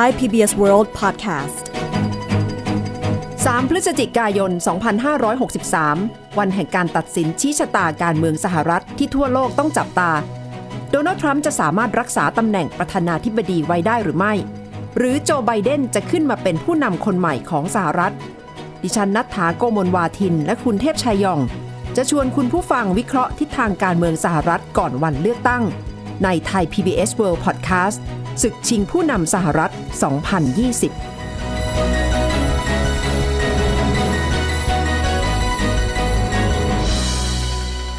Thai PBS World Podcast 3 พฤศจิกายน 2563 วันแห่งการตัดสินชี้ชะตาการเมืองสหรัฐที่ทั่วโลกต้องจับตา โดนัลด์ทรัมป์จะสามารถรักษาตำแหน่งประธานาธิบดีไว้ได้หรือไม่ หรือโจไบเดนจะขึ้นมาเป็นผู้นำคนใหม่ของสหรัฐ ดิฉันนัทธาโกมลวาทิน และคุณเทพชัยยอง จะชวนคุณผู้ฟังวิเคราะห์ทิศทางการเมืองสหรัฐก่อนวันเลือกตั้ง ในไทย PBS World Podcast ศึกชิงผู้นำสหรัฐ 2020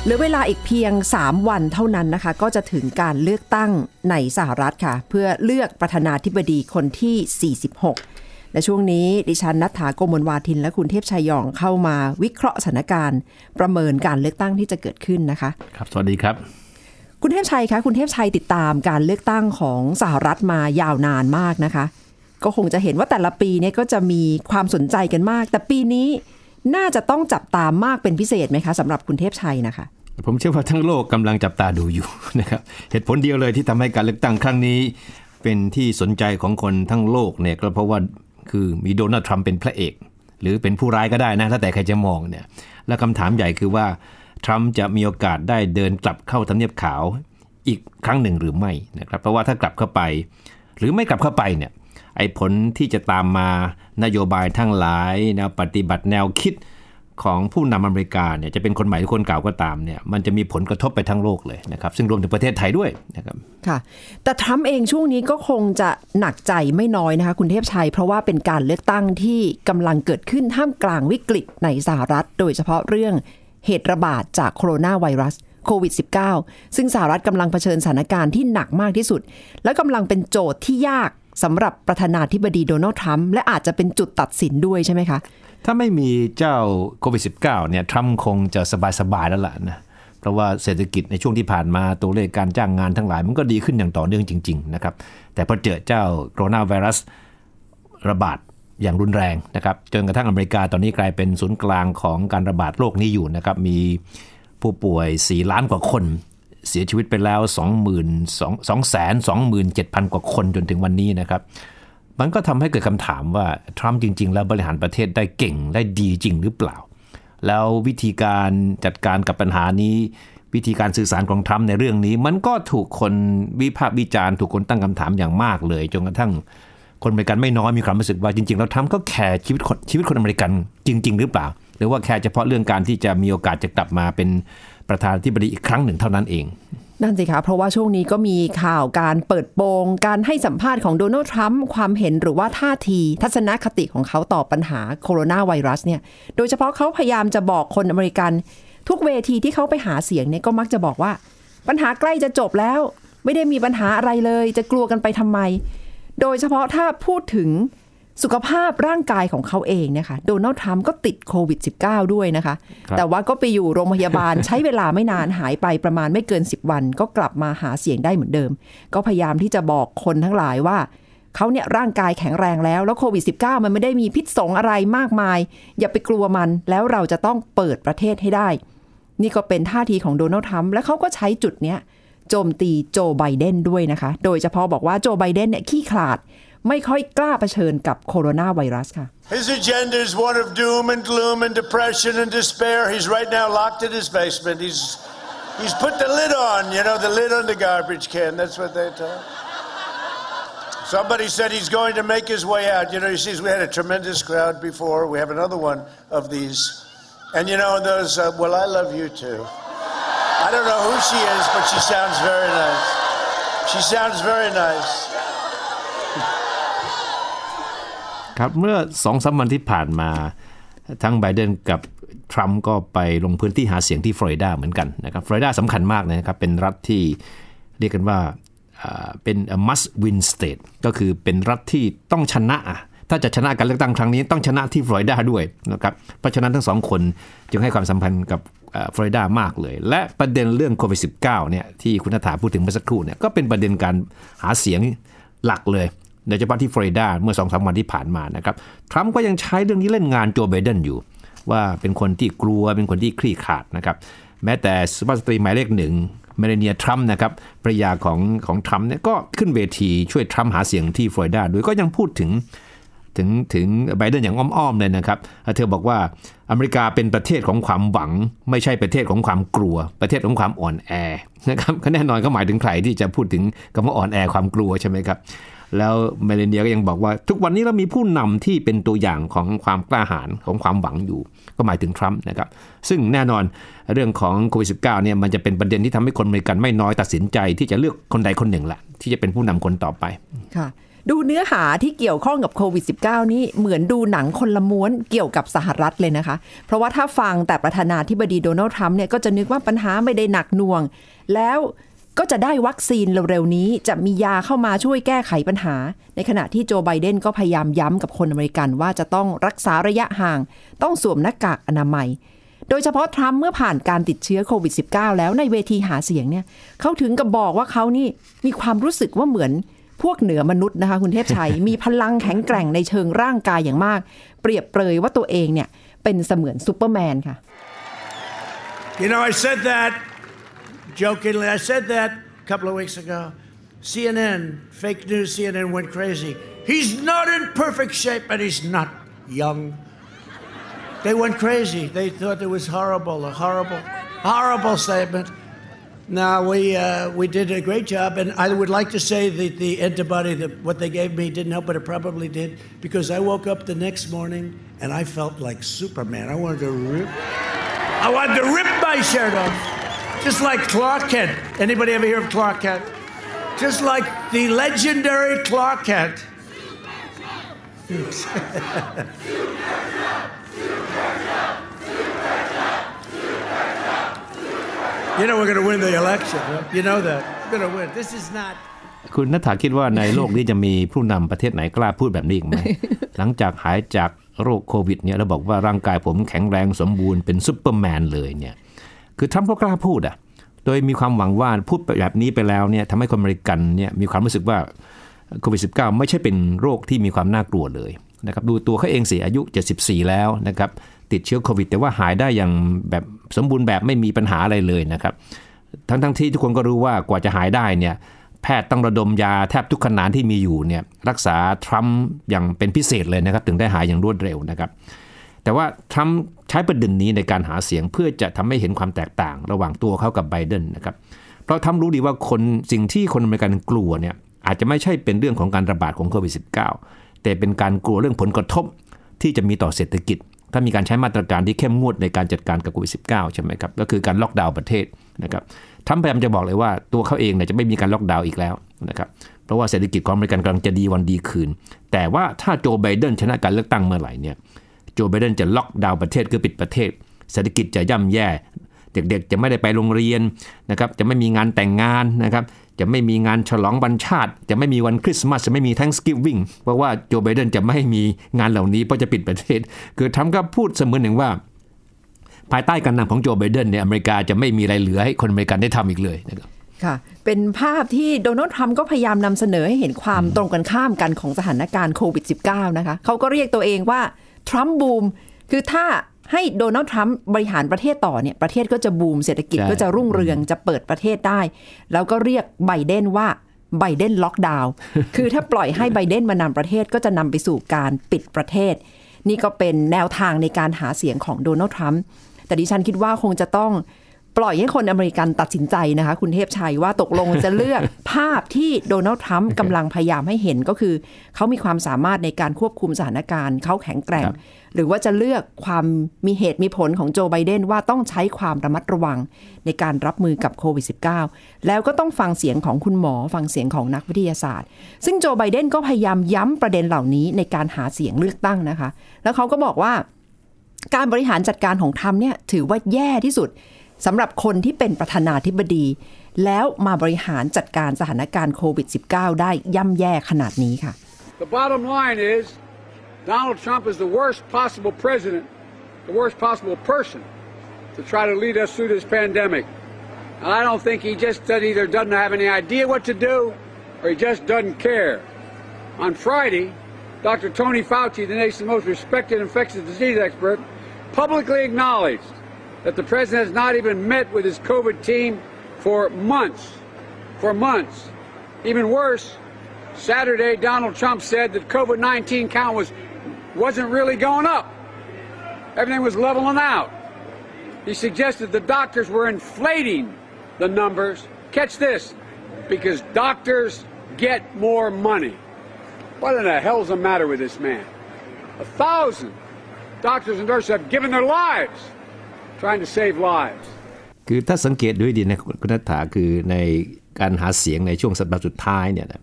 เหลือเวลาอีกเพียง 3 วันเท่านั้นนะคะ ก็จะถึงการเลือกตั้งในสหรัฐค่ะ เพื่อเลือกประธานาธิบดีคนที่ 46 และช่วงนี้ดิฉันนัทธาโกมลวาทินและคุณเทพชัยยองเข้ามาวิเคราะห์สถานการณ์ ประเมินการเลือกตั้งที่จะเกิดขึ้นนะคะ ครับ สวัสดีครับ คุณเทพชัยคะคุณเทพชัยติดตามการเลือกตั้งของสหรัฐมายาวนานมากนะคะ ก็คงจะเห็นว่าแต่ละปีเนี่ยก็จะมีความสนใจกันมาก แต่ปีนี้น่าจะต้องจับตามมากเป็นพิเศษไหมคะสำหรับคุณเทพชัยนะคะ ผมเชื่อว่าทั้งโลกกำลังจับตาดูอยู่นะครับเหตุผลเดียวเลยที่ทำให้การเลือกตั้งครั้งนี้ เป็นที่สนใจของคนทั้งโลกเนี่ยก็เพราะว่าคือมีโดนัลด์ทรัมป์เป็นพระเอก หรือเป็นผู้ร้ายก็ได้นะถ้าแต่ใครจะมองเนี่ยและคำถามใหญ่คือว่า ทรัมป์จะมีโอกาสได้เดินกลับเข้าทำเนียบขาวอีกครั้งหนึ่งหรือไม่นะครับ เพราะว่าถ้ากลับเข้าไป หรือไม่กลับเข้าไปเนี่ยไอ้ผลที่จะตามมานโยบายทั้งหลายแนวปฏิบัติแนวคิดของผู้นำอเมริกาเนี่ยจะเป็นคนใหม่หรือคนเก่าก็ตามเนี่ยมันจะมีผลกระทบไปทั้งโลกเลยนะครับ ซึ่งรวมถึงประเทศไทยด้วยนะครับค่ะแต่ทรัมป์เองช่วงนี้ก็คงจะหนักใจไม่น้อยนะคะ คุณเทพชัย เพราะว่าเป็นการเลือกตั้งที่กำลังเกิดขึ้นท่ามกลางวิกฤตในสหรัฐ โดยเฉพาะเรื่อง เหตุระบาดจากโคโรนาไวรัสโควิด -19 ซึ่งสหรัฐกำลังเผชิญสถานการณ์ที่หนักมากที่สุด และกำลังเป็นโจทย์ที่ยากสำหรับประธานาธิบดีโดนัลด์ทรัมป์และอาจจะเป็นจุดตัดสินด้วยใช่ไหมคะ ถ้าไม่มีเจ้าโควิด -19 เนี่ยทรัมป์คงจะสบายๆแล้วล่ะนะเพราะว่าเศรษฐกิจในช่วงที่ผ่านมาตัวเลขการจ้างงานทั้งหลาย มันก็ดีขึ้นอย่างต่อเนื่องจริง ๆ นะครับ แต่พอเจอเจ้าโคโรนาไวรัสระบาด อย่างรุนแรงนะครับจนกระทั่งอเมริกาตอนนี้กลายเป็นศูนย์กลางของการระบาดโรคนี้อยู่นะครับมีผู้ป่วย 4 ล้านกว่าคน เสียชีวิตไปแล้ว22,27,000 กว่าคนจนถึงวันนี้นะครับ มันก็ทำให้เกิดคำถามว่า ทรัมป์จริง ๆ แล้วบริหารประเทศได้เก่งได้ดีจริงหรือเปล่า แล้ววิธีการจัดการกับปัญหานี้ วิธีการสื่อสารของทรัมป์ในเรื่องนี้ มันก็ถูกคนวิพากษ์วิจารณ์ถูกคนตั้งคำถามอย่างมากเลยจนกระทั่ง คนอเมริกันไม่น้อยมีความรู้สึกว่าจริงๆแล้วทรัมป์ก็แคร์ชีวิตคนชีวิตคนอเมริกันจริง ๆ หรือเปล่า หรือว่าแค่เฉพาะเรื่องการที่จะมีโอกาสจะกลับมาเป็นประธานาธิบดีอีกครั้งหนึ่งเท่านั้นเองนั่นสิคะเพราะว่าช่วงนี้ก็มีข่าวการเปิดโปง การให้สัมภาษณ์ของโดนัลด์ทรัมป์ความเห็นหรือว่าท่าที ทัศนคติของเขาต่อปัญหาโคโรนาไวรัสเนี่ยโดยเฉพาะเขาพยายามจะบอกคนอเมริกัน ทุกเวทีที่เขาไปหาเสียงเนี่ยก็มักจะบอกว่า ปัญหาใกล้จะจบแล้ว ไม่ได้มีปัญหาอะไรเลย จะกลัวกันไปทำไม โดยเฉพาะถ้าพูดถึงสุขภาพร่างกายของเขาเองเนี่ยค่ะโดนัลด์ทรัมป์ก็ติดโควิด -19 ด้วยนะคะครับแต่ว่าก็ไปอยู่โรงพยาบาลใช้เวลาไม่นานหายไปประมาณไม่เกิน 10 วัน ก็กลับมาหาเสียงได้เหมือนเดิม ก็พยายามที่จะบอกคนทั้งหลายว่าเขาเนี่ยร่างกายแข็งแรงแล้ว แล้วโควิด -19 มันไม่ได้มีพิษสงอะไรมากมาย อย่าไปกลัวมันแล้วเราจะต้องเปิดประเทศให้ได้ นี่ก็เป็นท่าทีของโดนัลด์ทรัมป์และเขาก็ใช้จุดเนี้ย โจมตีโจไบเดนด้วยนะคะ โดยเฉพาะบอกว่าโจไบเดนเนี่ยขี้ขลาด ไม่ค่อยกล้าเผชิญกับโคโรนาไวรัสค่ะ His agenda is one of doom and gloom and depression and despair. He's right now locked in his basement. He's he's put the lid on, you know, the lid on the garbage can. That's what they tell. Somebody said he's going to make his way out. You know, you see, we had a tremendous crowd before. We have another one of these. And you know, those, uh, well, I love you too. I don't know who she is, but she sounds very nice. She sounds very nice. ครับเมื่อสองสามวันที่ผ่านมาทั้งไบเดนกับทรัมป์ก็ไปลงพื้นที่หาเสียงที่ฟลอริดาเหมือนกันนะครับฟลอริดาสำคัญมากนะครับ เป็นรัฐที่เรียกกันว่าเป็น must win state ก็คือเป็นรัฐที่ต้องชนะ ถ้าจะชนะการเลือกตั้งครั้งนี้ต้องชนะที่ฟลอริดาด้วยนะครับ เพราะฉะนั้นทั้งสองคนจึงให้ความสัมพันธ์กับ ฟลอริดามากเลย และประเด็นเรื่องโควิด -19 เนี่ยที่คุณนัฐาพูดถึงเมื่อสักครู่เนี่ยก็เป็นประเด็นการหาเสียงหลักเลยโดยเฉพาะที่ฟลอริดาเมื่อสองสามวันที่ผ่านมานะครับทรัมป์ก็ยังใช้เรื่องนี้เล่นงานโจไบเดนอยู่ ว่าเป็นคนที่กลัวเป็นคนที่คลี่ขาดนะครับแม้แต่สุภาพสตรีหมายเลขหนึ่งเมลานียทรัมป์นะครับภรรยาของของทรัมป์เนี่ยก็ขึ้นเวทีช่วยทรัมป์หาเสียงที่ฟลอริดาโดยก็ยังพูดถึง ถึงถึงไบเดนอย่างอ้อมๆเลยนะครับ เธอบอกว่าอเมริกาเป็นประเทศของความหวัง ไม่ใช่ประเทศของความกลัว ประเทศของความอ่อนแอนะครับแน่นอนก็หมายถึงใครที่จะพูดถึงคำว่าอ่อนแอความกลัวใช่ไหมครับแล้วเมเลเนียก็ยังบอกว่า ทุกวันนี้เรามีผู้นำที่เป็นตัวอย่างของความกล้าหาญของความหวังอยู่ ก็หมายถึงทรัมป์นะครับ ซึ่งแน่นอนเรื่องของโควิดสิเนี่ยมันจะเป็นประเด็นที่ทำให้คนอเมริกันไม่น้อยตัดสินใจ ที่จะเลือกคนใดคนหนึ่งแหละที่จะเป็นผู้นำคนต่อไปค่ะ ดูเนื้อหาที่เกี่ยวข้องกับโควิด -19 นี่เหมือนดูหนังคนละม้วนเกี่ยวกับสหรัฐเลยนะคะ เพราะว่าถ้าฟังแต่ประธานาธิบดีโดนัลด์ทรัมป์เนี่ยก็จะนึกว่าปัญหาไม่ได้หนักหน่วง แล้วก็จะได้วัคซีนเร็วๆนี้ จะมียาเข้ามาช่วยแก้ไขปัญหา ในขณะที่โจไบเดนก็พยายามย้ำกับคนอเมริกันว่าจะต้องรักษาระยะห่าง ต้องสวมหน้ากากอนามัย โดยเฉพาะทรัมป์เมื่อผ่านการติดเชื้อโควิด -19 แล้วในเวทีหาเสียงเนี่ยเขาถึงกับบอกว่าเขานี่มีความรู้สึกว่าเหมือน พวกเหนือมนุษย์นะคะ คุณเทพชัย มีพลังแข็งแกร่งในเชิงร่างกายอย่างมาก เปรียบเปรยว่าตัวเองเนี่ยเป็นเสมือนซูเปอร์แมนค่ะ You know, I said that jokingly. I said that a couple of weeks ago. CNN, fake news CNN went crazy. He's not in perfect shape and he's not young. They went crazy. They thought it was horrible, a horrible, horrible statement. Now we uh, we did a great job, and I would like to say that the antibody, that what they gave me, didn't help, but it probably did because I woke up the next morning and I felt like Superman. I wanted to rip, I wanted to rip my shirt off, just like Clark Kent. Anybody ever hear of Clark Kent? Just like the legendary Clark Kent. You know we're going to win the election. Right? You know that. We're going to win. This is not. คุณนัฐาคิดว่าในโลกนี้จะมีผู้นำประเทศไหนกล้าพูดแบบนี้อีกไหม หลังจากหายจากโรคโควิดเนี่ยแล้วบอกว่าร่างกายผมแข็งแรงสมบูรณ์เป็นซุปเปอร์แมนเลยเนี่ย คือทรัมป์ก็กล้าพูดอะ โดยมีความหวังว่าพูดแบบนี้ไปแล้วเนี่ยทำให้คนอเมริกันเนี่ยมีความรู้สึกว่าโควิด -19 ไม่ใช่เป็นโรคที่มีความน่ากลัวเลยนะครับ ดูตัวเขาเองเสียอายุ 74 แล้วนะครับ ติดเชื้อโควิด แต่ว่าหายได้อย่างแบบ สมบูรณ์แบบไม่มีปัญหาอะไรเลยนะครับ ทั้งทั้งที่ทุกคนก็รู้ว่ากว่าจะหายได้เนี่ยแพทย์ต้องระดมยาแทบทุกขนาดที่มีอยู่เนี่ยรักษาทรัมป์อย่างเป็นพิเศษเลยนะครับ ถึงได้หายอย่างรวดเร็วนะครับ แต่ว่าทรัมป์ใช้ประเด็นนี้ในการหาเสียงเพื่อจะทำให้เห็นความแตกต่าง ระหว่างตัวเขากับไบเดนนะครับเพราะทรัมป์รู้ดีว่าคนสิ่งที่คนอเมริกันกลัวเนี่ยอาจจะไม่ใช่เป็นเรื่องของการระบาดของโควิด -19 แต่เป็นการกลัวเรื่องผลกระทบที่จะมีต่อเศรษฐกิจ ถ้ามีการใช้มาตรการที่เข้มงวดในการจัดการกับโควิด -19 ใช่ไหมครับ ก็คือการล็อกดาวน์ประเทศนะครับทรัมป์พยายามจะบอกเลยว่าตัวเขาเองเนี่ยจะไม่มีการล็อกดาวน์อีกแล้วนะครับเพราะว่าเศรษฐกิจของอเมริกันกำลังจะดีวันดีคืน แต่ว่าถ้าโจไบเดนชนะการเลือกตั้งเมื่อไหร่เนี่ยโจไบเดนจะล็อกดาวน์ประเทศคือปิดประเทศ เศรษฐกิจจะย่ำแย่ เด็กๆจะไม่ได้ไปโรงเรียนนะครับจะไม่มีงานแต่งงานนะครับ จะไม่มีงานฉลองวันชาติ จะไม่มีวันคริสต์มาสจะไม่มี Thanksgiving เพราะว่าโจไบเดนจะไม่มีงานเหล่านี้เพราะจะปิดประเทศ คือทรัมป์ก็พูดเสมือนหนึ่งว่า ภายใต้การนำของโจไบเดนเนี่ยอเมริกาจะไม่มีอะไรเหลือให้คนอเมริกันได้ทำอีกเลยนะครับค่ะ เป็นภาพที่โดนัลด์ทรัมป์ก็พยายามนำเสนอให้เห็นความตรงกันข้ามกันของสถานการณ์โควิด -19 นะคะเขาก็เรียกตัวเองว่าทรัมป์บูมคือถ้า ให้โดนัลด์ทรัมป์บริหารประเทศต่อเนี่ยประเทศก็จะบูมเศรษฐกิจใช่ก็จะรุ่งเรืองจะเปิดประเทศได้ แล้วก็เรียกไบเดนว่าไบเดนล็อกดาวน์คือถ้าปล่อยให้ไบเดนมานำประเทศก็จะนำไปสู่การปิดประเทศ นี่ก็เป็นแนวทางในการหาเสียงของโดนัลด์ทรัมป์แต่ดิฉันคิดว่าคงจะต้องปล่อยให้คนอเมริกันตัดสินใจนะคะ คุณเทพชัยว่าตกลงจะเลือกภาพที่โดนัลด์ทรัมป์กำลังพยายามให้เห็นก็คือ เขามีความสามารถในการควบคุมสถานการณ์ เขาแข็งแกร่งครับ หรือว่าจะเลือกความมีเหตุมีผลของโจไบเดนว่าต้องใช้ความระมัดระวังในการรับมือกับโควิด -19 แล้วก็ต้องฟังเสียงของคุณหมอฟังเสียงของนักวิทยาศาสตร์ ซึ่งโจไบเดนก็พยายามย้ำประเด็นเหล่านี้ในการหาเสียงเลือกตั้งนะคะ แล้วเขาก็บอกว่า การบริหารจัดการของทรัมป์เนี่ยถือว่าแย่ที่สุดสำหรับคนที่เป็นประธานาธิบดี แล้วมาบริหารจัดการสถานการณ์โควิด -19 ได้ย่ำแย่ขนาดนี้ค่ะ The bottom line is Donald Trump is the worst possible president, the worst possible person to try to lead us through this pandemic. And I don't think he just that either doesn't have any idea what to do or he just doesn't care. On Friday, Dr. Tony Fauci, the nation's most respected infectious disease expert, publicly acknowledged that the president has not even met with his COVID team for months. For months. Even worse, Saturday, Donald Trump said that COVID 19 count was, wasn't really going up. Everything was leveling out. He suggested the doctors were inflating the numbers. Catch this because doctors get more money. What in the hell's the matter with this man? A thousand doctors and nurses have given their lives trying to save lives. คือถ้าสังเกตด้วยดีนะคุณนัฐาคือในการหาเสียงในช่วงสัปดาห์สุดท้ายเนี่ยนะ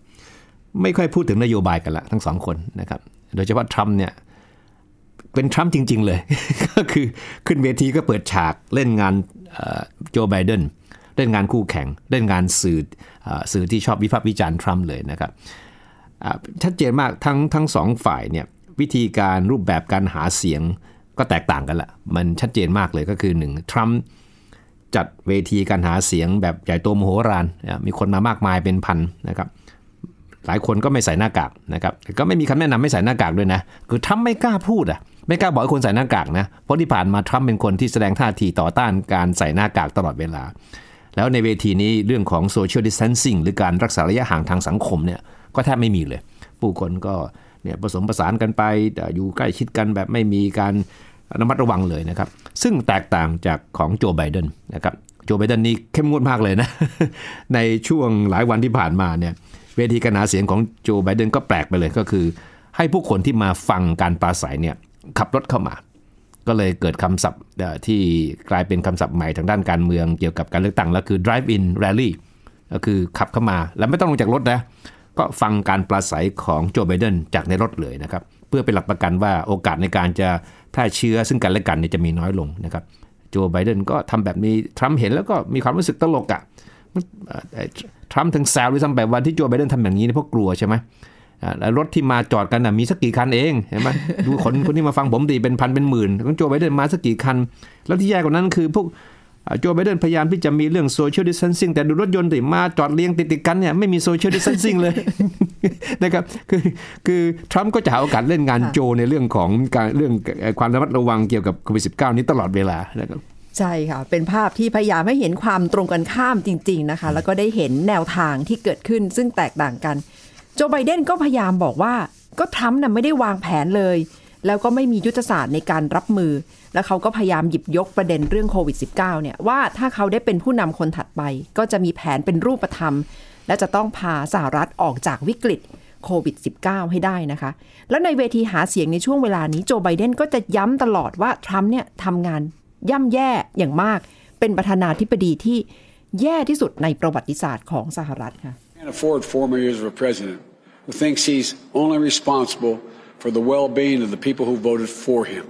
ไม่ค่อยพูดถึงนโยบายกันละทั้งสองคนนะครับ โดยเฉพาะทรัมป์เนี่ยเป็นทรัมป์จริง ๆ เลย ก็คือขึ้นเวทีก็เปิดฉากเล่นงานโจไบเดนเล่นงานคู่แข่ง เล่นงานสื่อสื่อที่ชอบวิพากษ์วิจารณ์ทรัมป์เลยนะครับชัดเจนมากทั้งทั้งสองฝ่ายเนี่ยวิธีการรูปแบบการหาเสียงก็แตกต่างกันละมันชัดเจนมากเลยก็คือหนึ่งทรัมป์จัดเวทีการหาเสียงแบบใหญ่โตมโหฬารมีคนมามากมายเป็นพันนะครับ หลายคนก็ไม่ใส่หน้ากากนะครับก็ไม่มีคำแนะนำไม่ใส่หน้ากากด้วยนะ คือทรัมป์ไม่กล้าพูดอะไม่กล้าบอกให้คนใส่หน้ากากนะเพราะที่ผ่านมาทรัมป์เป็นคนที่แสดงท่าทีต่อต้านการใส่หน้ากากตลอดเวลา แล้วในเวทีนี้เรื่องของ social distancing หรือการรักษาระยะห่างทางสังคมเนี่ยก็แทบไม่มีเลย ผู้คนก็เนี่ยผสมผสานกันไปอยู่ใกล้ชิดกันแบบไม่มีการระมัดระวังเลยนะครับ ซึ่งแตกต่างจากของโจไบเดนนะครับโจไบเดนนี่เข้มงวดมากเลยนะ ในช่วงหลายวันที่ผ่านมาเนี่ย เวทีการหาเสียงของโจไบเดนก็แปลกไปเลยก็คือ ให้ผู้คนที่มาฟังการปราศัยเนี่ยขับรถเข้ามา ก็เลยเกิดคำศัพท์ที่กลายเป็นคำศัพท์ใหม่ทางด้านการเมืองเกี่ยวกับการเลือกตั้งแล้วคือ drive in rally ก็คือขับเข้ามาแล้วไม่ต้องลงจากรถนะก็ฟังการปราศัยของโจไบเดนจากในรถเลยนะครับเพื่อเป็นหลักประกันว่าโอกาสในการจะแพร่เชื้อซึ่งกันและกันเนี่ยจะมีน้อยลงนะครับโจไบเดนก็ทำแบบนี้ทรัมป์เห็นแล้วก็มีความรู้สึกตลกอะ่ะ ทรัมป์ถึงแซวด้วยซ้ำแบบวันที่โจไบเดนทำอย่างนี้เพราะกลัวใช่ไหมรถที่มาจอดกันนะมีสักกี่คันเองเห็นไหมดูคนคนที่มาฟังผมดีเป็นพันเป็นหมื่นของโจไบเดนมาสักกี่คัน แล้วที่แย่กว่านั้นคือพวกโจไบเดนพยายามที่จะมีเรื่อง social distancing แต่ดูรถยนต์ที่มาจอดเรียงติดๆกันเนี่ยไม่มี social distancing เลยนะครับคือคือทรัมป์ก็จะหาโอกาสเล่นงานโจในเรื่องของการเรื่องความระมัดระวังเกี่ยวกับโควิด -19 นี้ตลอดเวลานะครับ ใช่ค่ะ เป็นภาพที่พยายามให้เห็นความตรงกันข้ามจริง ๆนะคะ แล้วก็ได้เห็นแนวทางที่เกิดขึ้นซึ่งแตกต่างกัน โจไบเดนก็พยายามบอกว่า ก็ทรัมป์น่ะไม่ได้วางแผนเลย แล้วก็ไม่มียุทธศาสตร์ในการรับมือ แล้วเขาก็พยายามหยิบยกประเด็นเรื่องโควิด -19 เนี่ยว่าถ้าเขาได้เป็นผู้นำคนถัดไป ก็จะมีแผนเป็นรูปธรรม และจะต้องพาสหรัฐออกจากวิกฤตโควิด -19 ให้ได้นะคะ แล้วในเวทีหาเสียงในช่วงเวลานี้โจไบเดนก็จะย้ำตลอดว่าทรัมป์เนี่ยทำงาน ย่ำแย่อย่างมาก เป็นประธานาธิบดีที่แย่ที่สุดในประวัติศาสตร์ของสหรัฐค่ะ Can't afford four more years of a president who thinks he's only responsible for the well-being of the people who voted for him.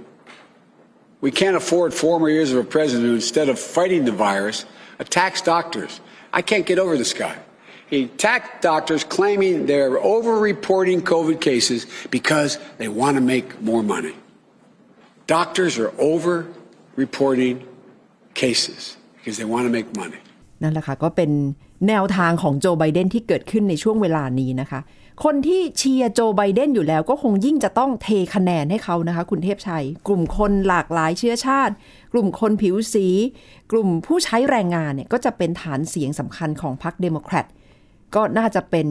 We can't afford four more years of a president who, instead of fighting the virus, attacks doctors. I can't get over this guy. He attacked doctors claiming they're over-reporting COVID cases because they want to make more money. Doctors are reporting cases because they want to make money. นั่นแหละค่ะก็เป็นแนวทางของโจไบเดนที่เกิดขึ้นในช่วงเวลานี้นะคะ คนที่เชียร์โจไบเดนอยู่แล้วก็คงยิ่งจะต้องเทคะแนนให้เขานะคะ คุณเทพชัย กลุ่มคนหลากหลายเชื้อชาติ กลุ่มคนผิวสี กลุ่มผู้ใช้แรงงานเนี่ยก็จะเป็นฐานเสียงสำคัญของพรรคเดโมแครตก็น่าจะเป็น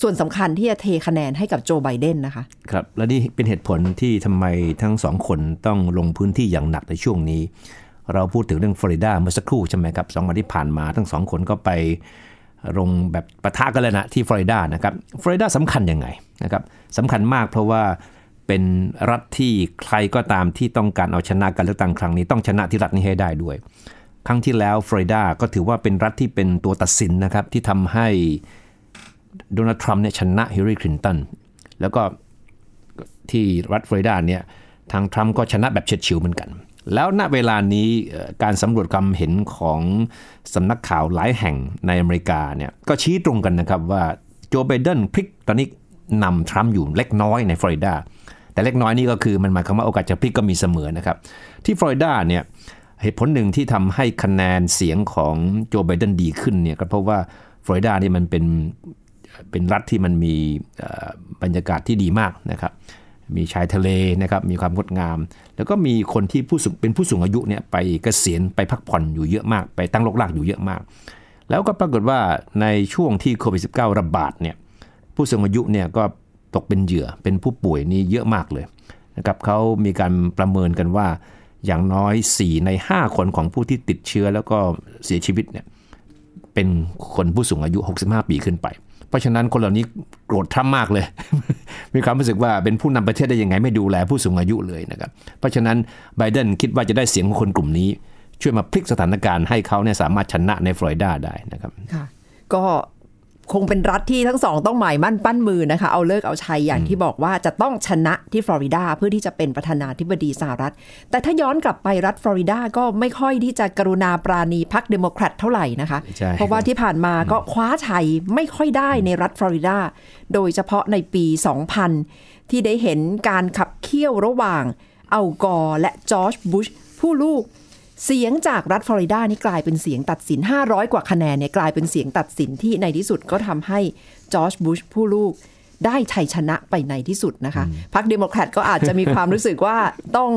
ส่วนสำคัญที่จะเทคะแนนให้กับโจไบเดนนะคะ ครับ และนี่เป็นเหตุผลที่ทำไมทั้งสองคนต้องลงพื้นที่อย่างหนักในช่วงนี้ เราพูดถึงเรื่องฟลอริดาเมื่อสักครู่ใช่ไหมครับสองวันที่ผ่านมาทั้งสองคนก็ไปลงแบบปะทะกันเลยนะที่ฟลอริดานะครับฟลอริดาสำคัญยังไงนะครับสำคัญมากเพราะว่าเป็นรัฐที่ใครก็ตามที่ต้องการเอาชนะการเลือกตั้งครั้งนี้ต้องชนะที่รัฐนี้ให้ได้ด้วย ครั้งที่แล้วฟลอริดาก็ถือว่าเป็นรัฐที่เป็นตัวตัดสินนะครับที่ทำให้ โดนัลด์ทรัมป์เนี่ยชนะฮิลลารีคลินตันแล้วก็ที่รัฐฟลอริดาเนี่ยทางทรัมป์ก็ชนะแบบเฉียดฉิวเหมือนกัน แล้วณเวลานี้การสำรวจความเห็นของสำนักข่าวหลายแห่งในอเมริกาเนี่ยก็ชี้ตรงกันนะครับว่าโจไบเดนพลิกตอนนี้นำทรัมป์อยู่เล็กน้อยในฟลอริดาแต่เล็กน้อยนี่ก็คือมันหมายความว่าโอกาสจะพลิกก็มีเสมอนะครับ ที่ฟลอริดาเนี่ยเหตุผลหนึ่งที่ทำให้คะแนนเสียงของโจไบเดนดีขึ้นเนี่ยก็เพราะว่าฟลอริดานี่มันเป็น เป็นรัฐที่มันมีบรรยากาศที่ดีมากนะครับ มีชายทะเลนะครับ มีความงดงาม แล้วก็มีคนที่ผู้สูงเป็นผู้สูงอายุเนี่ยไปเกษียณไปพักผ่อนอยู่เยอะมาก ไปตั้งรกรากอยู่เยอะมาก แล้วก็ปรากฏว่าในช่วงที่โควิด -19 ระบาดเนี่ยผู้สูงอายุเนี่ยก็ตกเป็นเหยื่อเป็นผู้ป่วยนี่เยอะมากเลยนะครับเขามีการประเมินกันว่าอย่างน้อย 4 ใน 5 คนของผู้ที่ติดเชื้อแล้วก็เสียชีวิตเนี่ยเป็นคนผู้สูงอายุ 65 ปีขึ้นไป เพราะฉะนั้นคนเหล่านี้โกรธทรัมป์มากเลย มีความรู้สึกว่าเป็นผู้นำประเทศได้ยังไงไม่ดูแลผู้สูงอายุเลยนะครับ เพราะฉะนั้นไบเดนคิดว่าจะได้เสียงของคนกลุ่มนี้ ช่วยมาพลิกสถานการณ์ให้เขาเนี่ยสามารถชนะในฟลอริดาได้นะครับ ค่ะ ก็ คงเป็นรัฐที่ทั้งสองต้องหมายมั่นปั้นมือนะคะ เอาเลิกเอาชัยอย่างที่บอกว่าจะต้องชนะที่ฟลอริดาเพื่อที่จะเป็นประธานาธิบดีสหรัฐ แต่ถ้าย้อนกลับไปรัฐฟลอริดาก็ไม่ค่อยที่จะกรุณาปราณีพรรคเดโมแครตเท่าไหร่นะคะใช่เพราะว่าที่ผ่านมาก็คว้าชัยไม่ค่อยได้ในรัฐฟลอริดา โดยเฉพาะในปี 2000 ที่ได้เห็นการขับเคี่ยวระหว่างอัลกอร์และจอร์จบุชผู้ลูก เสียงจากรัฐฟลอริดานี่กลายเป็นเสียงตัดสิน 500 กว่าคะแนนเนี่ยกลายเป็นเสียงตัดสินที่ในที่สุดก็ทำให้จอร์จบุชผู้ลูกได้ชัยชนะไปในที่สุดนะคะ พรรคเดโมแครตก็อาจจะมีความรู้สึกว่าต้อง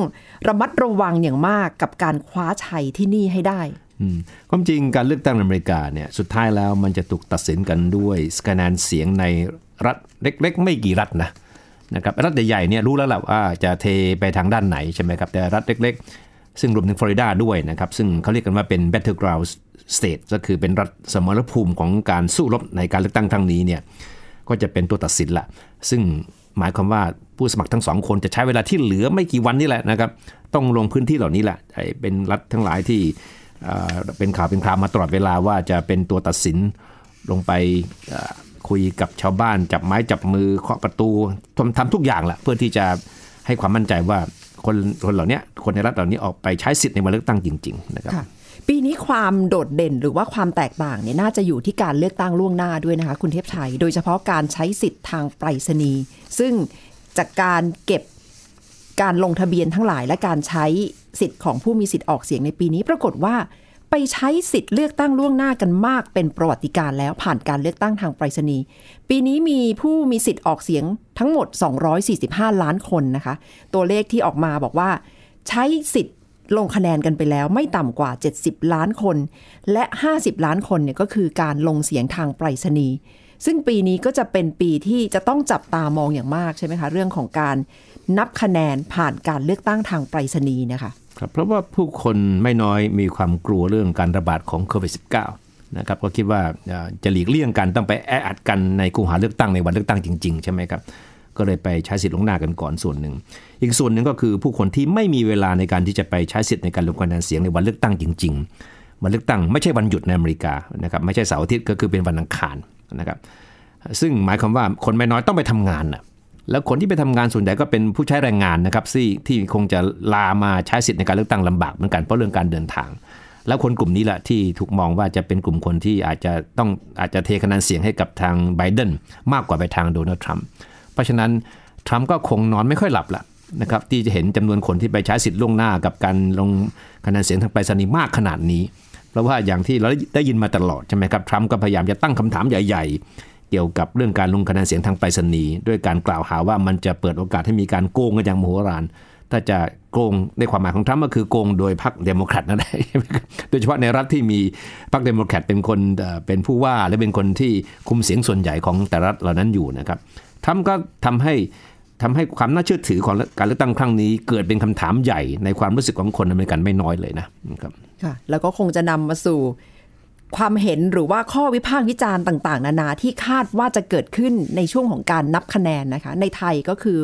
ระมัดระวังอย่างมากกับการคว้าชัยที่นี่ให้ได้อืมความจริงการเลือกตั้งในอเมริกาเนี่ยสุดท้ายแล้วมันจะถูกตัดสินกันด้วยคะแนนเสียงในรัฐเล็กๆ ไม่กี่รัฐนะนะครับรัฐใหญ่ๆเนี่ยรู้แล้วแหละว่าจะเทไปทางด้านไหนใช่ไหมครับแต่รัฐเล็กๆ ซึ่งรวมถึงฟลอริดาด้วยนะครับ ซึ่งเขาเรียกกันว่าเป็น battleground state ก็คือเป็นรัฐสมรภูมิของการสู้รบในการเลือกตั้งครั้งนี้เนี่ยก็จะเป็นตัวตัดสินละซึ่งหมายความว่าผู้สมัครทั้งสองคนจะใช้เวลาที่เหลือไม่กี่วันนี่แหละนะครับต้องลงพื้นที่เหล่านี้แหละเป็นรัฐทั้งหลายที่เป็นข่าวเป็นคราวมาตลอดเวลาว่าจะเป็นตัวตัดสินลงไปคุยกับชาวบ้านจับไม้จับมือเคาะประตูทำทำทุกอย่างแหละเพื่อที่จะให้ความมั่นใจว่า คนคนเหล่านี้คนในรัฐเหล่านี้ออกไปใช้สิทธิ์ในวันเลือกตั้งจริง ๆ นะครับปีนี้ความโดดเด่นหรือว่าความแตกต่างเนี่ยน่าจะอยู่ที่การเลือกตั้งล่วงหน้าด้วยนะคะ คุณเทพชัย โดยเฉพาะการใช้สิทธิ์ทางไปรษณีย์ซึ่งจากการเก็บการลงทะเบียนทั้งหลายและการใช้สิทธิ์ของผู้มีสิทธิ์ออกเสียงในปีนี้ปรากฏว่า ไปใช้สิทธิ์เลือกตั้งล่วงหน้ากันมากเป็นประวัติการแล้วผ่านการเลือกตั้งทางไปรษณีย์ปีนี้มีผู้มีสิทธิ์ออกเสียงทั้งหมด 245 ล้านคนนะคะ ตัวเลขที่ออกมาบอกว่า ใช้สิทธิ์ลงคะแนนกันไปแล้วไม่ต่ำกว่า 70 ล้านคน และ 50 ล้านคนเนี่ยก็คือการลงเสียงทางไปรษณีย์ซึ่งปีนี้ก็จะเป็นปีที่จะต้องจับตามองอย่างมากใช่ไหมคะ เรื่องของการนับคะแนนผ่านการเลือกตั้งทางไปรษณีย์นะคะ ครับเพราะว่าผู้คนไม่น้อยมีความกลัวเรื่องการระบาดของโควิด -19 นะครับก็คิดว่าจะหลีกเลี่ยงกันต้องไปแออัดกันในคูหาเลือกตั้งในวันเลือกตั้งจริงๆ ใช่ไหมครับก็เลยไปใช้สิทธิ์ลงหน้ากันก่อนส่วนหนึ่ง อีกส่วนหนึ่งก็คือผู้คนที่ไม่มีเวลาในการที่จะไปใช้สิทธิ์ในการลงคะแนนเสียงในวันเลือกตั้งจริง ๆ วันเลือกตั้งไม่ใช่วันหยุดในอเมริกานะครับไม่ใช่เสาร์อาทิตย์ก็คือเป็นวันอังคารนะครับซึ่งหมายความว่าคนไม่น้อยต้องไปทำงานน่ะ แล้วคนที่ไปทำงานส่วนใหญ่ก็เป็นผู้ใช้แรงงานนะครับที่ที่คงจะลามาใช้สิทธิ์ในการเลือกตั้งลำบากเหมือนกันเพราะเรื่องการเดินทาง แล้วคนกลุ่มนี้แหละที่ถูกมองว่าจะเป็นกลุ่มคนที่อาจจะต้องอาจจะเทคะแนนเสียงให้กับทางไบเดนมากกว่าไปทางโดนัลด์ทรัมป์เพราะฉะนั้นทรัมป์ก็คงนอนไม่ค่อยหลับละนะครับที่จะเห็นจำนวนคนที่ไปใช้สิทธิ์ล่วงหน้ากับการลงคะแนนเสียงทางไปรษณีย์มากขนาดนี้ เพราะว่าอย่างที่เราได้ยินมาตลอดใช่ไหมครับทรัมป์ก็พยายามจะตั้งคำถามใหญ่ๆ เกี่ยวกับเรื่องการลงคะแนนเสียงทางไปรษณีย์ด้วยการกล่าวหาว่ามันจะเปิดโอกาสให้มีการโกงกันอย่างมโหฬารถ้าจะโกงในความหมายของทรัมป์ก็คือโกงโดยพรรคเดโมแครตนั่นเองใช่ไหมครับโดยเฉพาะในรัฐที่มีพรรคเดโมแครตเป็นคนเป็นผู้ว่าและเป็นคนที่คุมเสียงส่วนใหญ่ของแต่รัฐเหล่านั้นอยู่นะครับทรัมป์ก็ทำให้ทำให้ความน่าเชื่อถือของการเลือกตั้งครั้งนี้เกิดเป็นคำถามใหญ่ในความรู้สึกของคนอเมริกันไม่น้อยเลยนะครับค่ะแล้วก็คงจะนำมาสู่ ความเห็นหรือว่าข้อวิพากษ์วิจารณ์ต่างๆ นานาที่คาดว่าจะเกิดขึ้นในช่วงของการนับคะแนนนะคะ ในไทยก็คือ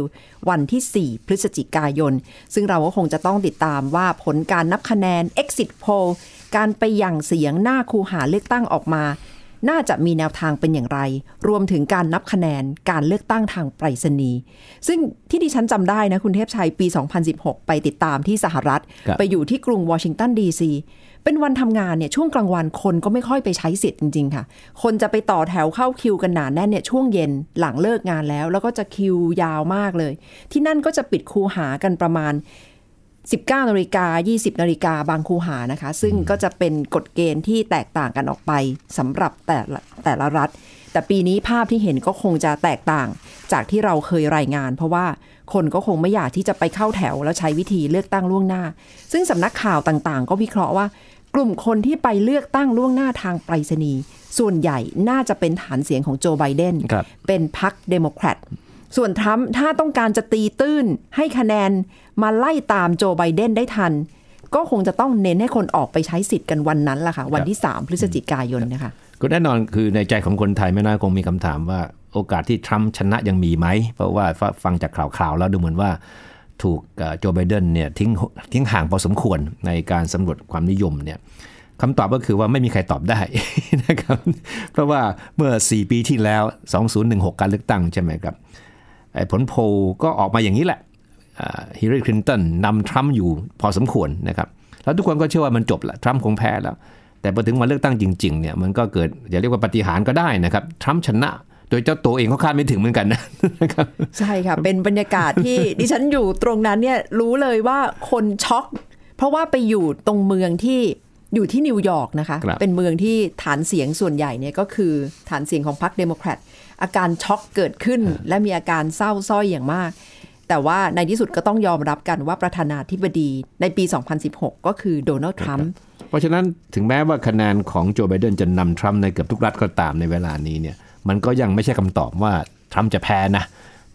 วันที่ 4 พฤศจิกายน ซึ่งเราก็คงจะต้องติดตามว่าผลการนับคะแนน exit poll การไปหยั่งเสียงหน้าคูหาเลือกตั้งออกมา น่าจะมีแนวทางเป็นอย่างไร รวมถึงการนับคะแนนการเลือกตั้งทางไปรษณีย์ซึ่งที่ดิฉันจำได้นะคุณเทพชัยปี 2016 ไปติดตามที่สหรัฐครับไปอยู่ที่กรุงวอชิงตันดีซี เป็นวันทำงานเนี่ยช่วงกลางวันคนก็ไม่ค่อยไปใช้สิทธิ์จริง ๆ ค่ะ คนจะไปต่อแถวเข้าคิวกันหนาแน่นเนี่ยช่วงเย็นหลังเลิกงานแล้ว แล้วก็จะคิวยาวมากเลย ที่นั่นก็จะปิดคูหากันประมาณ 19นาฬิกา20นาฬิกาบางคูหานะคะ ซึ่งก็จะเป็นกฎเกณฑ์ที่แตกต่างกันออกไปสำหรับแต่ละแต่ละรัฐ แต่ปีนี้ภาพที่เห็นก็คงจะแตกต่าง จากที่เราเคยรายงาน เพราะว่าคนก็คงไม่อยากที่จะไปเข้าแถวแล้วใช้วิธีเลือกตั้งล่วงหน้า ซึ่งสำนักข่าวต่างๆ ก็วิเคราะห์ว่า กลุ่มคนที่ไปเลือกตั้งล่วงหน้าทางไปรษณีย์ส่วนใหญ่น่าจะเป็นฐานเสียงของโจไบเดนครับเป็นพรรคเดโมแครตส่วนทรัมป์ถ้าต้องการจะตีตื้นให้คะแนนมาไล่ตามโจไบเดนได้ทัน ก็คงจะต้องเน้นให้คนออกไปใช้สิทธิ์กันวันนั้นล่ะค่ะ วันที่ 3 พฤศจิกายนนะคะก็แน่นอนคือในใจของคนไทยไม่น่าคงมีคำถามว่าโอกาสที่ทรัมป์ชนะยังมีไหม เพราะว่าฟังจากข่าวๆแล้วดูเหมือนว่า ถูกโจไบเดนเนี่ยทิ้งทิ้งห่างพอสมควรในการสำรวจความนิยมเนี่ยคำตอบก็คือว่าไม่มีใครตอบได้นะครับเพราะว่าเมื่อ 4 ปีที่แล้ว 2016 การเลือกตั้งใช่ไหมครับไอ้ผลโพลก็ออกมาอย่างนี้แหละฮิลลารีคลินตันนำทรัมป์อยู่พอสมควรนะครับแล้วทุกคนก็เชื่อว่ามันจบละทรัมป์คงแพ้แล้ว แต่พอถึงวันเลือกตั้งจริงๆเนี่ยมันก็เกิดอย่าเรียกว่าปาฏิหาริย์ก็ได้นะครับทรัมป์ชนะ โดยเจ้าตัวเองก็คาดไม่ถึงเหมือนกันนะนะครับใช่ค่ะ เป็นบรรยากาศที่ดิฉันอยู่ตรงนั้นเนี่ยรู้เลยว่าคนช็อก เพราะว่าไปอยู่ตรงเมืองที่อยู่ที่นิวยอร์กนะคะครับเป็นเมืองที่ฐานเสียงส่วนใหญ่เนี่ยก็คือฐานเสียงของพรรคเดโมแครตอาการช็อกเกิดขึ้น และมีอาการเศร้าสร้อยอย่างมาก แต่ว่าในที่สุดก็ต้องยอมรับกันว่าประธานาธิบดีในปี 2016 ก็คือโดนัลด์ทรัมป์เพราะฉะนั้นถึงแม้ว่าคะแนนของโจไบเดนจะนำทรัมป์ในเกือบทุกรัฐก็ตามในเวลานี้เนี่ย มันก็ยังไม่ใช่คำตอบว่าทรัมป์จะแพ้นะ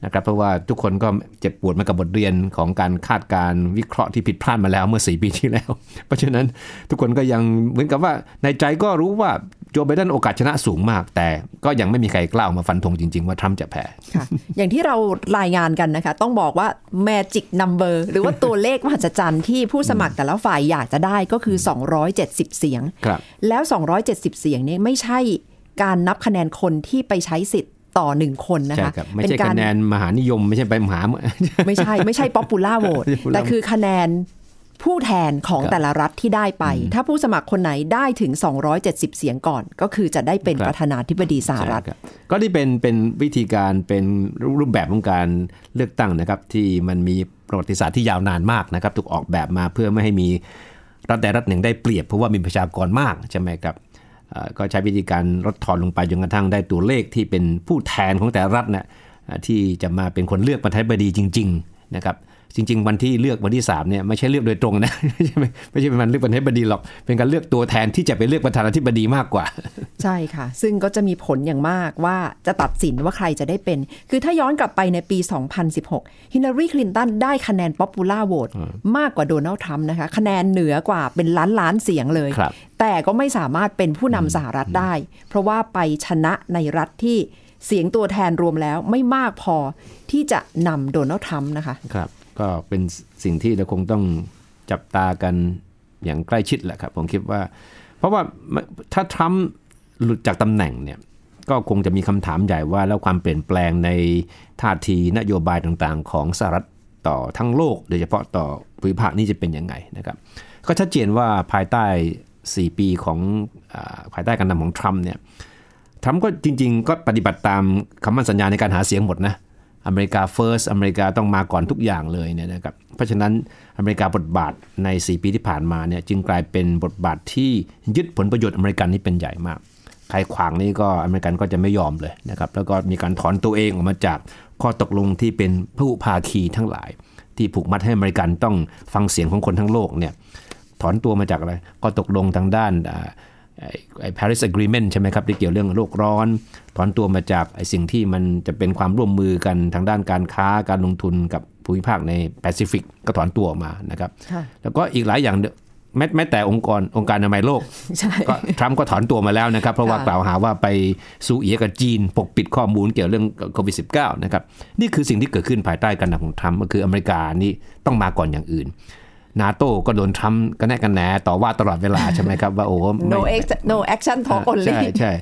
นะครับเพราะว่าทุกคนก็เจ็บปวดมากับบทเรียนของการคาดการณ์วิเคราะห์ที่ผิดพลาดมาแล้วเมื่อ4ปีที่แล้ว เพราะฉะนั้นทุกคนก็ยังเหมือนกับว่าในใจก็รู้ว่าโจไบเดนโอกาสชนะสูงมาก แต่ก็ยังไม่มีใครกล้าออกมาฟันธงจริง ๆ ว่าทรัมป์จะแพ้ค่ะ อย่างที่เรารายงานกันนะคะ ต้องบอกว่า magic number หรือว่าตัวเลขมหัศจรรย์ที่ผู้สมัครแต่ละฝ่ายอยากจะได้ก็คือ 270 เสียงครับแล้ว 270 เสียงนี้ไม่ใช่ การนับคะแนนคนที่ไปใช้สิทธิ์ต่อหนึ่งคนนะใช่คะครับไม่เป็ใช่กาคะรแนนมหานิยมไม่ใช่ไปมหา ไม่ใช่ไม่ใช่ popular vote แต่คือคะแนนผู้แทนของครับแต่ละรัฐที่ได้ไป ถ้าผู้สมัครคนไหนได้ถึง 270 เสียงก่อน ก็คือจะได้เป็นครับประธานาธิบดีสหรัฐใช่คบก็นี่เป็นเป็นวิธีการเป็นรูปแบบของการเลือกตั้งนะครับ ที่มันมีประวัติศาสตร์ที่ยาวนานมากนะครับ ถูกออกแบบมาเพื่อไม่ให้มีรัฐใดรัฐหนึ่งได้เปรียบเพราะว่ามีประชากรมากใช่ไหมครับเอ่อ ก็ใช้วิธีการลดทอนลงไปจนกระทั่งได้ตัวเลขที่เป็นผู้แทนของแต่รัฐเนี่ยที่จะมาเป็นคนเลือกประธานาธิบดีจริง ๆ นะครับ จริง ๆ วันที่เลือกวันที่3เนี่ยไม่ใช่เลือกโดยตรงนะไม่ใช่ไม่ใช่เป็นวันเลือกประธานาธิบดีหรอก เป็นการเลือกตัวแทนที่จะไปเลือกประธานาธิบดีมากกว่า ใช่ค่ะ ซึ่งก็จะมีผลอย่างมากว่าจะตัดสินว่าใครจะได้เป็น คือถ้าย้อนกลับไปในปี 2016 ฮิลลารีคลินตันได้คะแนน popular vote มากกว่าโดนัลด์ทรัมป์นะคะ คะแนนเหนือกว่าเป็นล้านล้านเสียงเลยครับแต่ก็ไม่สามารถเป็นผู้นำสหรัฐได้ เพราะว่าไปชนะในรัฐที่เสียงตัวแทนรวมแล้วไม่มากพอที่จะนำโดนัลด์ทรัมป์นะคะครับ ก็เป็นสิ่งที่เราคงต้องจับตากันอย่างใกล้ชิดแหละครับ ผมคิดว่า เพราะว่าถ้าทรัมป์หลุดจากตำแหน่งเนี่ยก็คงจะมีคำถามใหญ่ว่าแล้วความเปลี่ยนแปลงในท่าทีนโยบายต่างๆ ของสหรัฐต่อทั้งโลก โดยเฉพาะต่อภูมิภาคนี้จะเป็นยังไงนะครับ ก็ชัดเจนว่าภายใต้ 4 ปีของอภายใต้การนำของทรัมป์เนี่ยทรัมป์ก็จริง ๆ ก็ปฏิบัติตามคำมั่นสัญญาในการหาเสียงหมดนะ อเมริกา first อเมริกาต้องมาก่อนทุกอย่างเลยเนี่ยนะครับเพราะฉะนั้นอเมริกาบทบาทใน 4 ปีที่ผ่านมาเนี่ยจึงกลายเป็นบทบาทที่ยึดผลประโยชน์อเมริกันนี่เป็นใหญ่มาก ใครขวางนี่ก็อเมริกันก็จะไม่ยอมเลยนะครับแล้วก็มีการถอนตัวเองออกมาจากข้อตกลงที่เป็นผู้ภาคีทั้งหลาย ที่ผูกมัดให้อเมริกันต้องฟังเสียงของคนทั้งโลกเนี่ยถอนตัวมาจากอะไรก็ตกลงทางด้านอ ไอ้ไอ้ Paris Agreement ใช่ไหมครับที่เกี่ยวเรื่องโลกร้อน ถอนตัวมาจากไอ้สิ่งที่มันจะเป็นความร่วมมือกันทางด้านการค้าการลงทุนกับภูมิภาคในแปซิฟิกก็ถอนตัวออกมานะครับค่ะแล้วก็อีกหลายอย่างเดแม้แม้แต่องค์กรองค์การอนามัยโลกใช่ก็ทรัมป์ก็ถอนตัวมาแล้วนะครับ เพราะว่าค่ะกล่าวหาว่าไปซูเอียกับจีน ปกปิดข้อมูลเกี่ยวเรื่องโควิด -19 นะครับ นี่คือสิ่งที่เกิดขึ้นภายใต้การนำของทรัมป์ก็คืออเมริกานี่ต้องมาก่อนอย่างอื่น นาโต้ก็โดนทรัมป์ก็แน่กันแหนต่อว่าตลอดเวลาใช่ไหมครับ ว่าโอ้ไม่ no act- no action talk only ใช่ใช่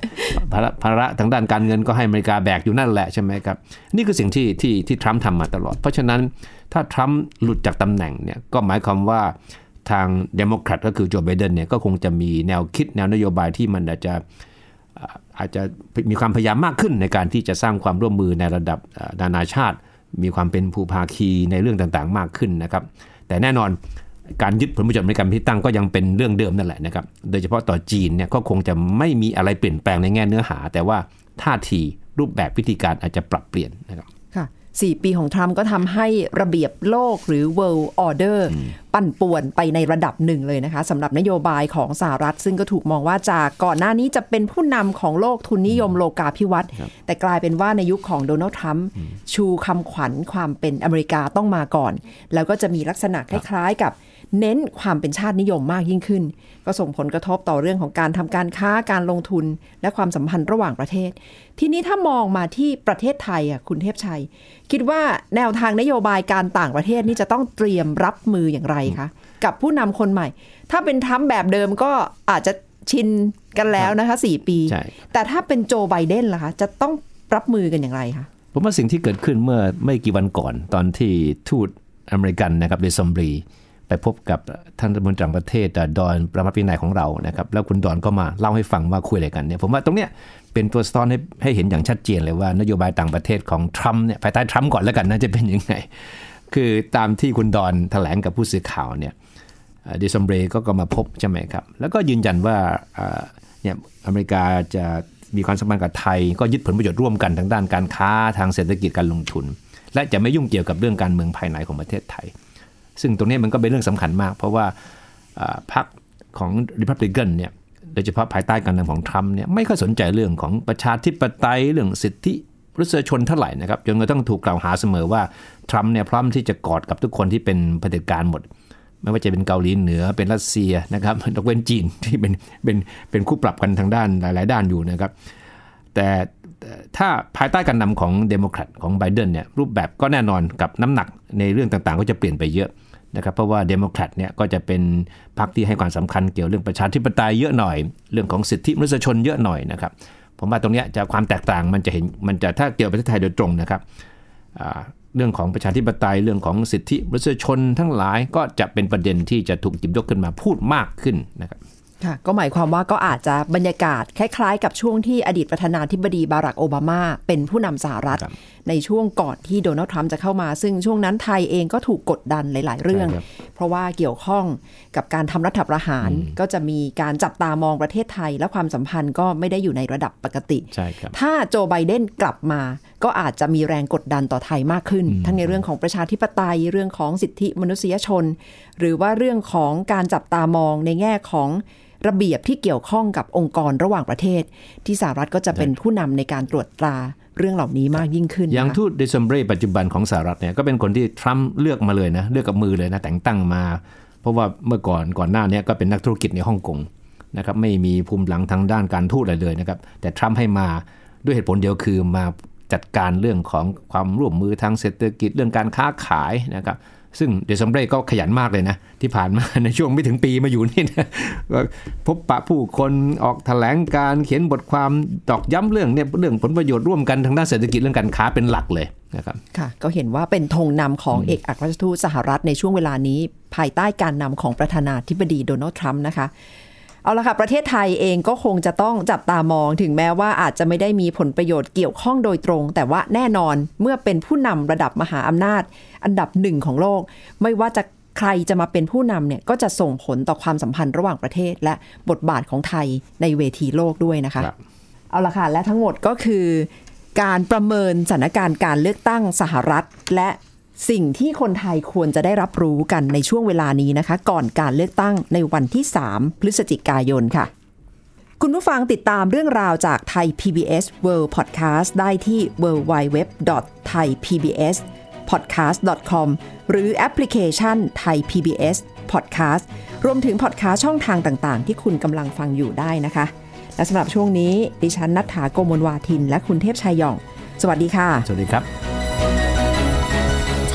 ภาระภาระทางด้านการเงินก็ให้อเมริกาแบกอยู่นั่นแหละใช่ไหมครับ นี่คือสิ่งที่ที่ที่ทรัมป์ทำมาตลอด เพราะฉะนั้นถ้าทรัมป์หลุดจากตำแหน่งเนี่ยก็หมายความว่าทางเดโมแครตก็คือโจไบเดนเนี่ยก็คงจะมีแนวคิดแนวนโยบายที่มันอาจจะอ่าอาจจะมีความพยายามมากขึ้นในการที่จะสร้างความร่วมมือในระดับอ่านานาชาติ มีความเป็นภูภาคีในเรื่องต่างๆ มากขึ้นนะครับ แต่แน่นอนการยึดผลประโยชน์ในการพิที่ตั้งก็ยังเป็นเรื่องเดิมนั่นแหละนะครับ โดยเฉพาะต่อจีนเนี่ยก็คงจะไม่มีอะไรเปลี่ยนแปลงในแง่เนื้อหา แต่ว่าท่าทีรูปแบบวิธีการอาจจะปรับเปลี่ยนนะครับ 4 ปีของทรัมป์ก็ทำให้ระเบียบโลกหรือ world order ปั่นป่วนไปในระดับหนึ่งเลยนะคะสำหรับนโยบายของสหรัฐ ซึ่งก็ถูกมองว่าจากก่อนหน้านี้จะเป็นผู้นำของโลกทุนนิยมโลกาภิวัตน์แต่กลายเป็นว่าในยุคของโดนัลด์ทรัมป์ชูคำขวัญความเป็นอเมริกาต้องมาก่อน แล้วก็จะมีลักษณะคล้ายๆกับ เน้นความเป็นชาตินิยมมากยิ่งขึ้น ก็ส่งผลกระทบต่อเรื่องของการทำการค้าการลงทุนและความสัมพันธ์ระหว่างประเทศ ทีนี้ถ้ามองมาที่ประเทศไทยอะคุณเทพชัย คิดว่าแนวทางนโยบายการต่างประเทศนี่จะต้องเตรียมรับมืออย่างไรคะกับผู้นำคนใหม่ ถ้าเป็นทรัมป์แบบเดิมก็อาจจะชินกันแล้วนะคะสี่ปีใช่แต่ถ้าเป็นโจไบเดนล่ะคะจะต้องรับมือกันอย่างไรคะผมว่าสิ่งที่เกิดขึ้นเมื่อไม่กี่วันก่อนตอนที่ทูตอเมริกันนะครับเดซอมบรี ไปพบกับท่านรัฐมนตรีต่างประเทศดอนประมาพินัยของเรานะครับ แล้วคุณดอนก็มาเล่าให้ฟังว่าคุยอะไรกันเนี่ย ผมว่าตรงเนี้ยเป็นตัวสะท้อนให้ให้เห็นอย่างชัดเจนเลยว่านโยบายต่างประเทศของทรัมป์เนี่ยภายใต้ทรัมป์ก่อนแล้วกันนะจะเป็นยังไง คือตามที่คุณดอนแถลงกับผู้สื่อข่าวเนี่ยเดซอมเบรก็ก็มาพบใช่ไหมครับ แล้วก็ยืนยันว่าเนี่ยอเมริกาจะมีความสัมพันธ์กับไทย ก็ยึดผลประโยชน์ร่วมกันทางด้านการค้าทางเศรษฐกิจการลงทุน และจะไม่ยุ่งเกี่ยวกับเรื่องการเมืองภายในของประเทศไทย ซึ่งตรงนี้มันก็เป็นเรื่องสำคัญมาก เพราะว่าพรรคของ Republican เนี่ยโดยเฉพาะภายใต้การนำของทรัมป์เนี่ยไม่ค่อยสนใจเรื่องของประชาธิปไตยเรื่องสิทธิมนุษยชนเท่าไหร่นะครับจนกระทั่งถูกกล่าวหาเสมอว่าทรัมป์เนี่ยพร้อมที่จะกอดกับทุกคนที่เป็นเผด็จการหมด ไม่ว่าจะเป็นเกาหลีเหนือเป็นรัสเซียนะครับยกเว้นจีนที่เป็นเป็นเป็นคู่ปรับกันทางด้านหลาย ๆ ด้านอยู่นะครับแต่ถ้าภายใต้การนำของเดโมแครตของไบเดนเนี่ยรูปแบบก็แน่นอนกับน้ำหนักในเรื่องต่างๆ ก็จะเปลี่ยนไปเยอะ นะครับเพราะว่าเดโมแครตเนี่ยก็จะเป็นพรรคที่ให้ความสำคัญเกี่ยวเรื่องประชาธิปไตยเยอะหน่อย เรื่องของสิทธิมนุษยชนเยอะหน่อยนะครับผมว่าตรงนี้จะความแตกต่างมันจะเห็นมันจะถ้าเกี่ยวกับประเทศไทยโดยตรงนะครับเรื่องของประชาธิปไตยเรื่องของสิทธิมนุษยชนทั้งหลายก็จะเป็นประเด็นที่จะถูกหยิบยกขึ้นมาพูดมากขึ้นนะครับ ค่ะก็หมายความว่าก็อาจจะบรรยากาศคล้ายๆ กับช่วงที่อดีตประธานาธิบดีบารักโอบามาเป็นผู้นำสหรัฐครับในช่วงก่อนที่โดนัลด์ทรัมป์จะเข้ามา ซึ่งช่วงนั้นไทยเองก็ถูกกดดันหลาย ๆ เรื่องใช่ครับเพราะว่าเกี่ยวข้องกับการทำรัฐประหาร ก็จะมีการจับตามองประเทศไทย และความสัมพันธ์ก็ไม่ได้อยู่ในระดับปกติใช่ครับถ้าโจไบเดนกลับมา ก็อาจจะมีแรงกดดันต่อไทยมากขึ้น ทั้งในเรื่องของประชาธิปไตยเรื่องของสิทธิมนุษยชน หรือว่าเรื่องของการจับตามองในแง่ของระเบียบที่เกี่ยวข้องกับองค์กรระหว่างประเทศ ที่สหรัฐก็จะเป็นผู้นำในการตรวจตราเรื่องเหล่านี้มากยิ่งขึ้น อย่างนะคะทูตเดซ m มเบรปัจจุบันของสหรัฐเนี่ยก็เป็นคนที่ทรัมป์เลือกมาเลยนะเลือกกับมือเลยนะแต่งตั้งมา เพราะว่าเมื่อก่อนก่อนหน้าเนี้ก็เป็นนักธุรกิจในฮ่องกงนะครับไม่มีภูมิหลังทางด้านการทูตอะไรเลยนะครับแต่ทรัมป์ให้มาด้วยเหตุผลเดียวคือมา จัดการเรื่องของความร่วมมือทางเศรษฐกิจเรื่องการค้าขายนะครับซึ่งเดซ m มเบรก็ขยันมากเลยนะ ที่ผ่านมาในช่วงไม่ถึงปีมาอยู่นี่นะพบปะผู้คนออกแถลงการเขียนบทความตอกย้ำเรื่องเนี่ยเรื่องผลประโยชน์ร่วมกันทางด้านเศรษฐกิจเรื่องการค้าเป็นหลักเลยนะครับค่ะ ก็เห็นว่าเป็นธงนำของเอกอัครราชทูตสหรัฐในช่วงเวลานี้ ภายใต้การนำของประธานาธิบดีโดนัลด์ทรัมป์นะคะ เอาละค่ะ ประเทศไทยเองก็คงจะต้องจับตามอง ถึงแม้ว่าอาจจะไม่ได้มีผลประโยชน์เกี่ยวข้องโดยตรง แต่ว่าแน่นอนเมื่อเป็นผู้นำระดับมหาอำนาจ อันดับหนึ่งของโลก ไม่ว่าจะใครจะมาเป็นผู้นำเนี่ยก็จะส่งผลต่อความสัมพันธ์ระหว่างประเทศ และบทบาทของไทยในเวทีโลกด้วยนะคะครับเอาละค่ะ และทั้งหมดก็คือ การประเมินสถานการณ์การเลือกตั้งสหรัฐ และ สิ่งที่คนไทยควรจะได้รับรู้กันในช่วงเวลานี้นะคะ ก่อนการเลือกตั้งในวันที่ 3 พฤศจิกายนค่ะ คุณผู้ฟังติดตามเรื่องราวจากไทย PBS World Podcast ได้ที่ www.thaipbspodcast.com หรือแอปพลิเคชันไทย PBS Podcast รวมถึงพอดแคสต์ช่องทางต่างๆ ที่คุณกำลังฟังอยู่ได้นะคะ และสำหรับช่วงนี้ดิฉันนัฐาโกมลวาทิน และคุณเทพชัยหย่อง สวัสดีค่ะ สวัสดีครับ